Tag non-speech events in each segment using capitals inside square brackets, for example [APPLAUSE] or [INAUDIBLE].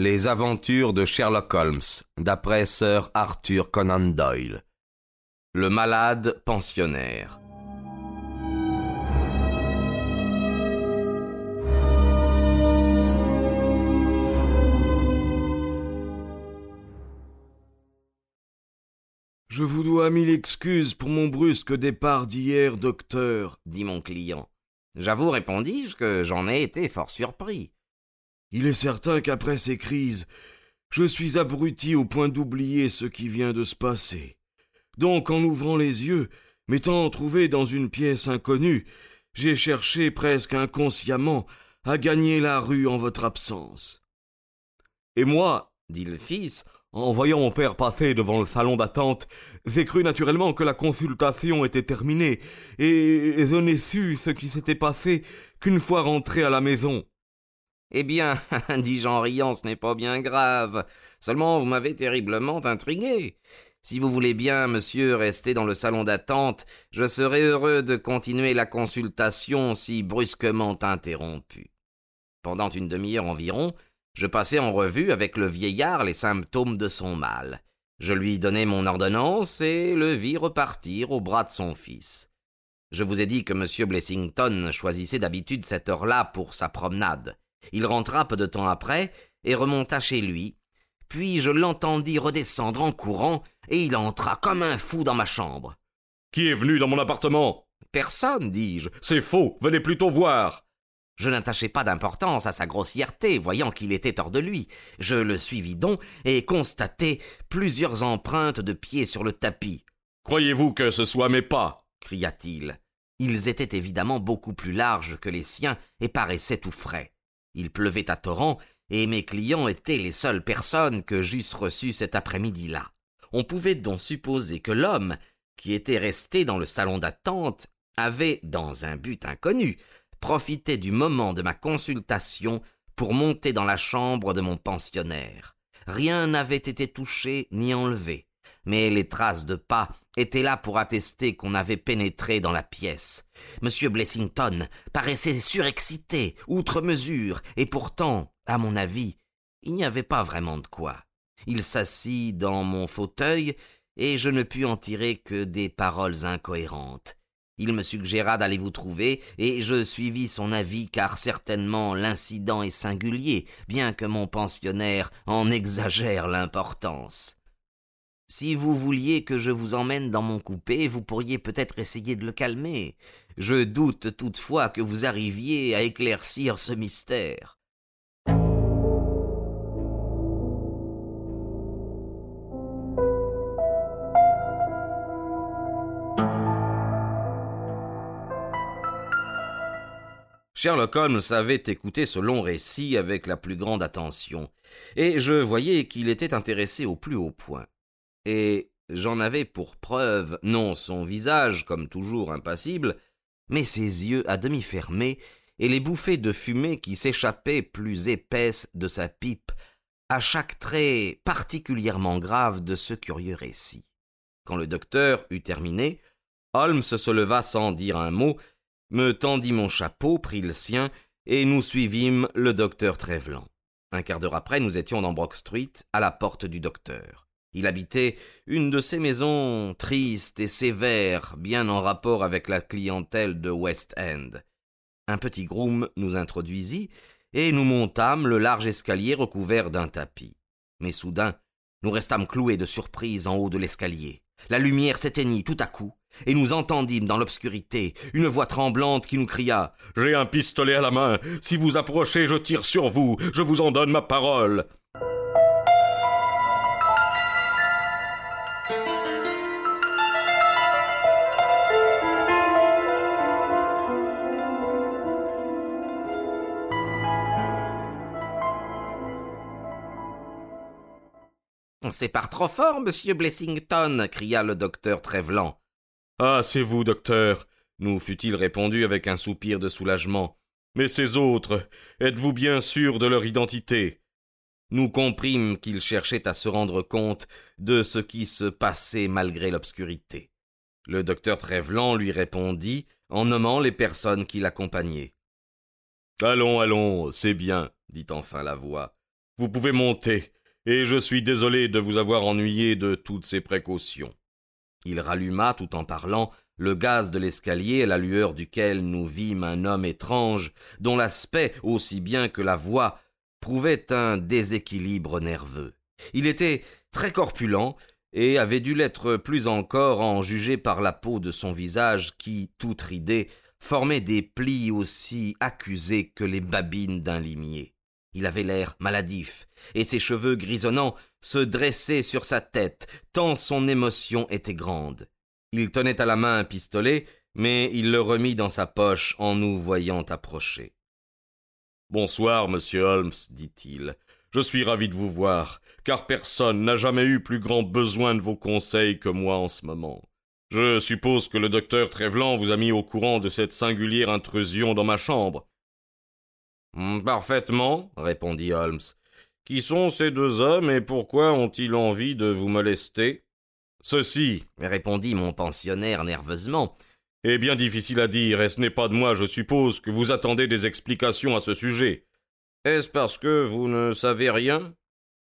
Les aventures de Sherlock Holmes, d'après Sir Arthur Conan Doyle. Le malade pensionnaire. Je vous dois mille excuses pour mon brusque départ d'hier, docteur, dit mon client. J'avoue, répondis-je, que j'en ai été fort surpris. Il est certain qu'après ces crises, je suis abruti au point d'oublier ce qui vient de se passer. Donc, en ouvrant les yeux, m'étant trouvé dans une pièce inconnue, j'ai cherché presque inconsciemment à gagner la rue en votre absence. Et moi, dit le fils, en voyant mon père passer devant le salon d'attente, j'ai cru naturellement que la consultation était terminée, et je n'ai su ce qui s'était passé qu'une fois rentré à la maison. Eh bien, [LAUGHS] dis-je en riant, ce n'est pas bien grave. Seulement vous m'avez terriblement intrigué. Si vous voulez bien, monsieur, rester dans le salon d'attente, je serai heureux de continuer la consultation si brusquement interrompue. Pendant une demi-heure environ, je passai en revue avec le vieillard les symptômes de son mal. Je lui donnai mon ordonnance et le vis repartir au bras de son fils. Je vous ai dit que M. Blessington choisissait d'habitude cette heure-là pour sa promenade. Il rentra peu de temps après et remonta chez lui. Puis je l'entendis redescendre en courant et il entra comme un fou dans ma chambre. Qui est venu dans mon appartement? Personne, dis-je. C'est faux. Venez plutôt voir. Je n'attachai pas d'importance à sa grossièreté, voyant qu'il était hors de lui. Je le suivis donc et constatai plusieurs empreintes de pieds sur le tapis. Croyez-vous que ce soit mes pas? cria-t-il. Ils étaient évidemment beaucoup plus larges que les siens et paraissaient tout frais. Il pleuvait à torrent, et mes clients étaient les seules personnes que j'eusse reçues cet après-midi-là. On pouvait donc supposer que l'homme, qui était resté dans le salon d'attente, avait, dans un but inconnu, profitait du moment de ma consultation pour monter dans la chambre de mon pensionnaire. Rien n'avait été touché ni enlevé, mais les traces de pas étaient là pour attester qu'on avait pénétré dans la pièce. M. Blessington paraissait surexcité, outre mesure, et pourtant, à mon avis, il n'y avait pas vraiment de quoi. Il s'assit dans mon fauteuil, et je ne pus en tirer que des paroles incohérentes. Il me suggéra d'aller vous trouver, et je suivis son avis car certainement l'incident est singulier, bien que mon pensionnaire en exagère l'importance. Si vous vouliez que je vous emmène dans mon coupé, vous pourriez peut-être essayer de le calmer. Je doute toutefois que vous arriviez à éclaircir ce mystère. Sherlock Holmes avait écouté ce long récit avec la plus grande attention, et je voyais qu'il était intéressé au plus haut point. Et j'en avais pour preuve non son visage, comme toujours impassible, mais ses yeux à demi fermés et les bouffées de fumée qui s'échappaient plus épaisses de sa pipe à chaque trait particulièrement grave de ce curieux récit. Quand le docteur eut terminé, Holmes se leva sans dire un mot me tendit mon chapeau, prit le sien, et nous suivîmes le docteur Trevelan. Un quart d'heure après, nous étions dans Brock Street, à la porte du docteur. Il habitait une de ces maisons tristes et sévères, bien en rapport avec la clientèle de West End. Un petit groom nous introduisit, et nous montâmes le large escalier recouvert d'un tapis. Mais soudain, nous restâmes cloués de surprise en haut de l'escalier. La lumière s'éteignit tout à coup, et nous entendîmes dans l'obscurité une voix tremblante qui nous cria J'ai un pistolet à la main. Si vous approchez, je tire sur vous. Je vous en donne ma parole. C'est par trop fort, monsieur Blessington, cria le docteur Trevelan. Ah, c'est vous, docteur, nous fut-il répondu avec un soupir de soulagement. Mais ces autres, êtes-vous bien sûr de leur identité? Nous comprîmes qu'il cherchait à se rendre compte de ce qui se passait malgré l'obscurité. Le docteur Trevelan lui répondit en nommant les personnes qui l'accompagnaient. Allons, allons, c'est bien, dit enfin la voix. Vous pouvez monter, et je suis désolé de vous avoir ennuyé de toutes ces précautions. Il ralluma, tout en parlant, le gaz de l'escalier à la lueur duquel nous vîmes un homme étrange, dont l'aspect, aussi bien que la voix, prouvait un déséquilibre nerveux. Il était très corpulent, et avait dû l'être plus encore en juger par la peau de son visage qui, toute ridée, formait des plis aussi accusés que les babines d'un limier. Il avait l'air maladif, et ses cheveux grisonnants se dressaient sur sa tête, tant son émotion était grande. Il tenait à la main un pistolet, mais il le remit dans sa poche en nous voyant approcher. Bonsoir, monsieur Holmes, dit-il. Je suis ravi de vous voir, car personne n'a jamais eu plus grand besoin de vos conseils que moi en ce moment. Je suppose que le docteur Trevelan vous a mis au courant de cette singulière intrusion dans ma chambre. Hmm, parfaitement, répondit Holmes. Qui sont ces deux hommes et pourquoi ont-ils envie de vous molester? Ceci, répondit mon pensionnaire nerveusement, est bien difficile à dire, et ce n'est pas de moi, je suppose, que vous attendez des explications à ce sujet. Est-ce parce que vous ne savez rien?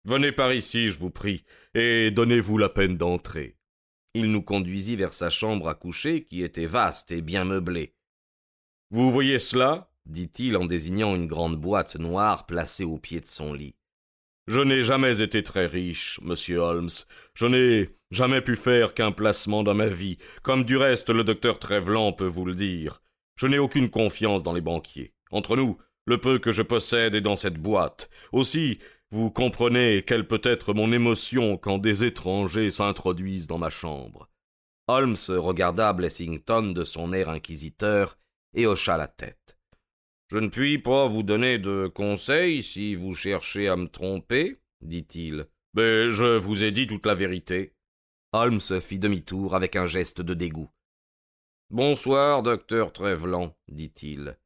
Venez par ici, je vous prie, et donnez-vous la peine d'entrer. Il nous conduisit vers sa chambre à coucher, qui était vaste et bien meublée. Vous voyez cela? Dit-il en désignant une grande boîte noire placée au pied de son lit. Je n'ai jamais été très riche, monsieur Holmes. Je n'ai jamais pu faire qu'un placement dans ma vie, comme du reste le docteur Trevelan peut vous le dire. Je n'ai aucune confiance dans les banquiers. Entre nous, le peu que je possède est dans cette boîte. Aussi, vous comprenez quelle peut être mon émotion quand des étrangers s'introduisent dans ma chambre. Holmes regarda Blessington de son air inquisiteur et hocha la tête. Je ne puis pas vous donner de conseils si vous cherchez à me tromper, dit-il. Mais je vous ai dit toute la vérité. Holmes fit demi-tour avec un geste de dégoût. Bonsoir, docteur Trevelan, dit-il.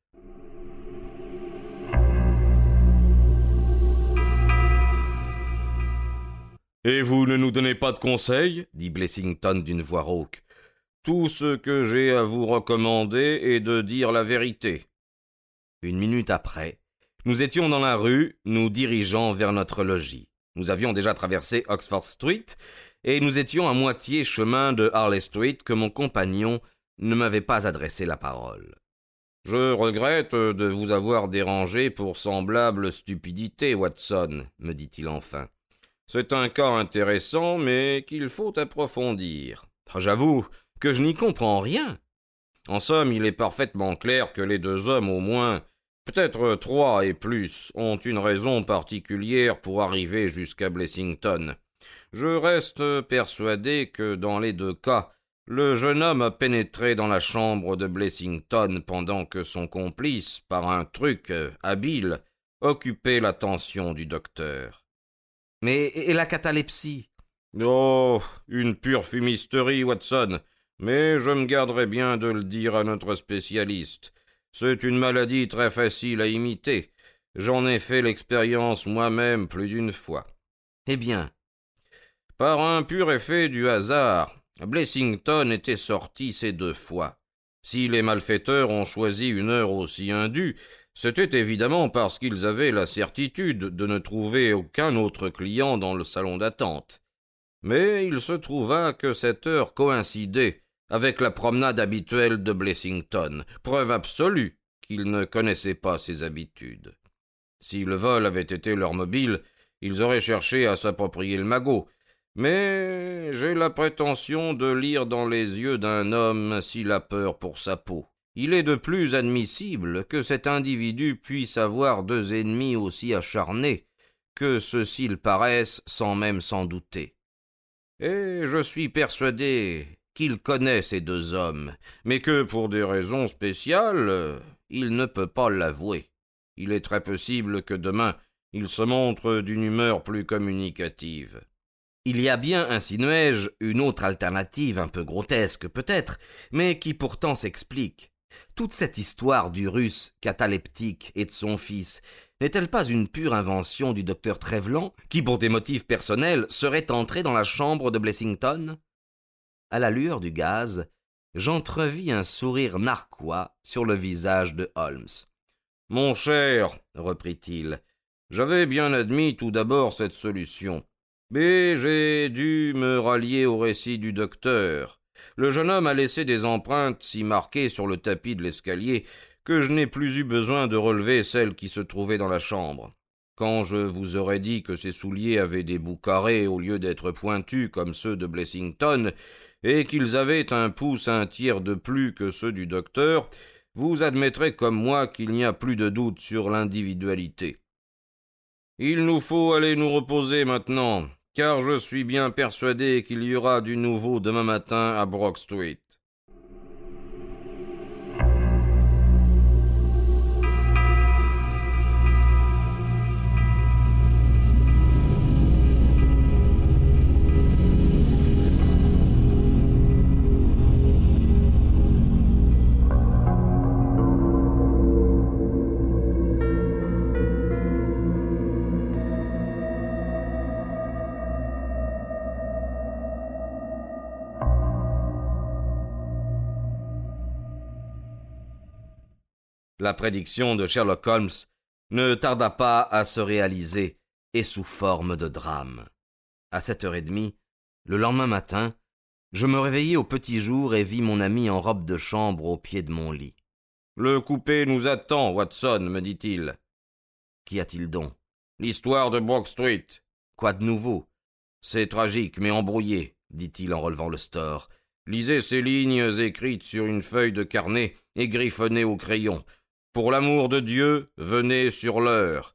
Et vous ne nous donnez pas de conseils dit Blessington d'une voix rauque. Tout ce que j'ai à vous recommander est de dire la vérité. Une minute après, nous étions dans la rue, nous dirigeant vers notre logis. Nous avions déjà traversé Oxford Street, et nous étions à moitié chemin de Harley Street que mon compagnon ne m'avait pas adressé la parole. Je regrette de vous avoir dérangé pour semblable stupidité, Watson, me dit-il enfin. C'est un cas intéressant, mais qu'il faut approfondir. J'avoue que je n'y comprends rien. En somme, il est parfaitement clair que les deux hommes, au moins, peut-être trois et plus, ont une raison particulière pour arriver jusqu'à Blessington. Je reste persuadé que dans les deux cas, le jeune homme a pénétré dans la chambre de Blessington pendant que son complice, par un truc habile, occupait l'attention du docteur. Mais et la catalepsie? Oh, une pure fumisterie, Watson. Mais je me garderai bien de le dire à notre spécialiste. C'est une maladie très facile à imiter. J'en ai fait l'expérience moi-même plus d'une fois. Eh bien, par un pur effet du hasard, Blessington était sorti ces deux fois. Si les malfaiteurs ont choisi une heure aussi indue, c'était évidemment parce qu'ils avaient la certitude de ne trouver aucun autre client dans le salon d'attente. Mais il se trouva que cette heure coïncidait avec la promenade habituelle de Blessington, preuve absolue qu'ils ne connaissaient pas ses habitudes. Si le vol avait été leur mobile, ils auraient cherché à s'approprier le magot. Mais j'ai la prétention de lire dans les yeux d'un homme s'il a peur pour sa peau. Il est de plus admissible que cet individu puisse avoir deux ennemis aussi acharnés que ceux-ci le paraissent sans même s'en douter. Et je suis persuadé qu'il connaît ces deux hommes, mais que pour des raisons spéciales, il ne peut pas l'avouer. Il est très possible que demain il se montre d'une humeur plus communicative. Il y a bien, insinuai-je, une autre alternative un peu grotesque peut-être, mais qui pourtant s'explique. Toute cette histoire du russe cataleptique et de son fils n'est-elle pas une pure invention du docteur Trevelan, qui, pour des motifs personnels, serait entré dans la chambre de Blessington? À la lueur du gaz, j'entrevis un sourire narquois sur le visage de Holmes. Mon cher, reprit-il, J'avais bien admis tout d'abord cette solution. Mais j'ai dû me rallier au récit du docteur. Le jeune homme a laissé des empreintes si marquées sur le tapis de l'escalier que je n'ai plus eu besoin de relever celles qui se trouvaient dans la chambre. Quand je vous aurais dit que ces souliers avaient des bouts carrés au lieu d'être pointus comme ceux de Blessington, et qu'ils avaient un pouce un tiers de plus que ceux du docteur, vous admettrez comme moi qu'il n'y a plus de doute sur l'individualité. Il nous faut aller nous reposer maintenant, car je suis bien persuadé qu'il y aura du nouveau demain matin à. La prédiction de Sherlock Holmes ne tarda pas à se réaliser, et sous forme de drame. À sept heures et demie, le lendemain matin, je me réveillai au petit jour et vis mon ami en robe de chambre au pied de mon lit. Le coupé nous attend, Watson, me dit-il. Qu'y a-t-il donc? L'histoire de Brook Street. Quoi de nouveau? C'est tragique, mais embrouillé, dit-il en relevant le store. Lisez ces lignes écrites sur une feuille de carnet et griffonnées au crayon. Pour l'amour de Dieu, venez sur l'heure.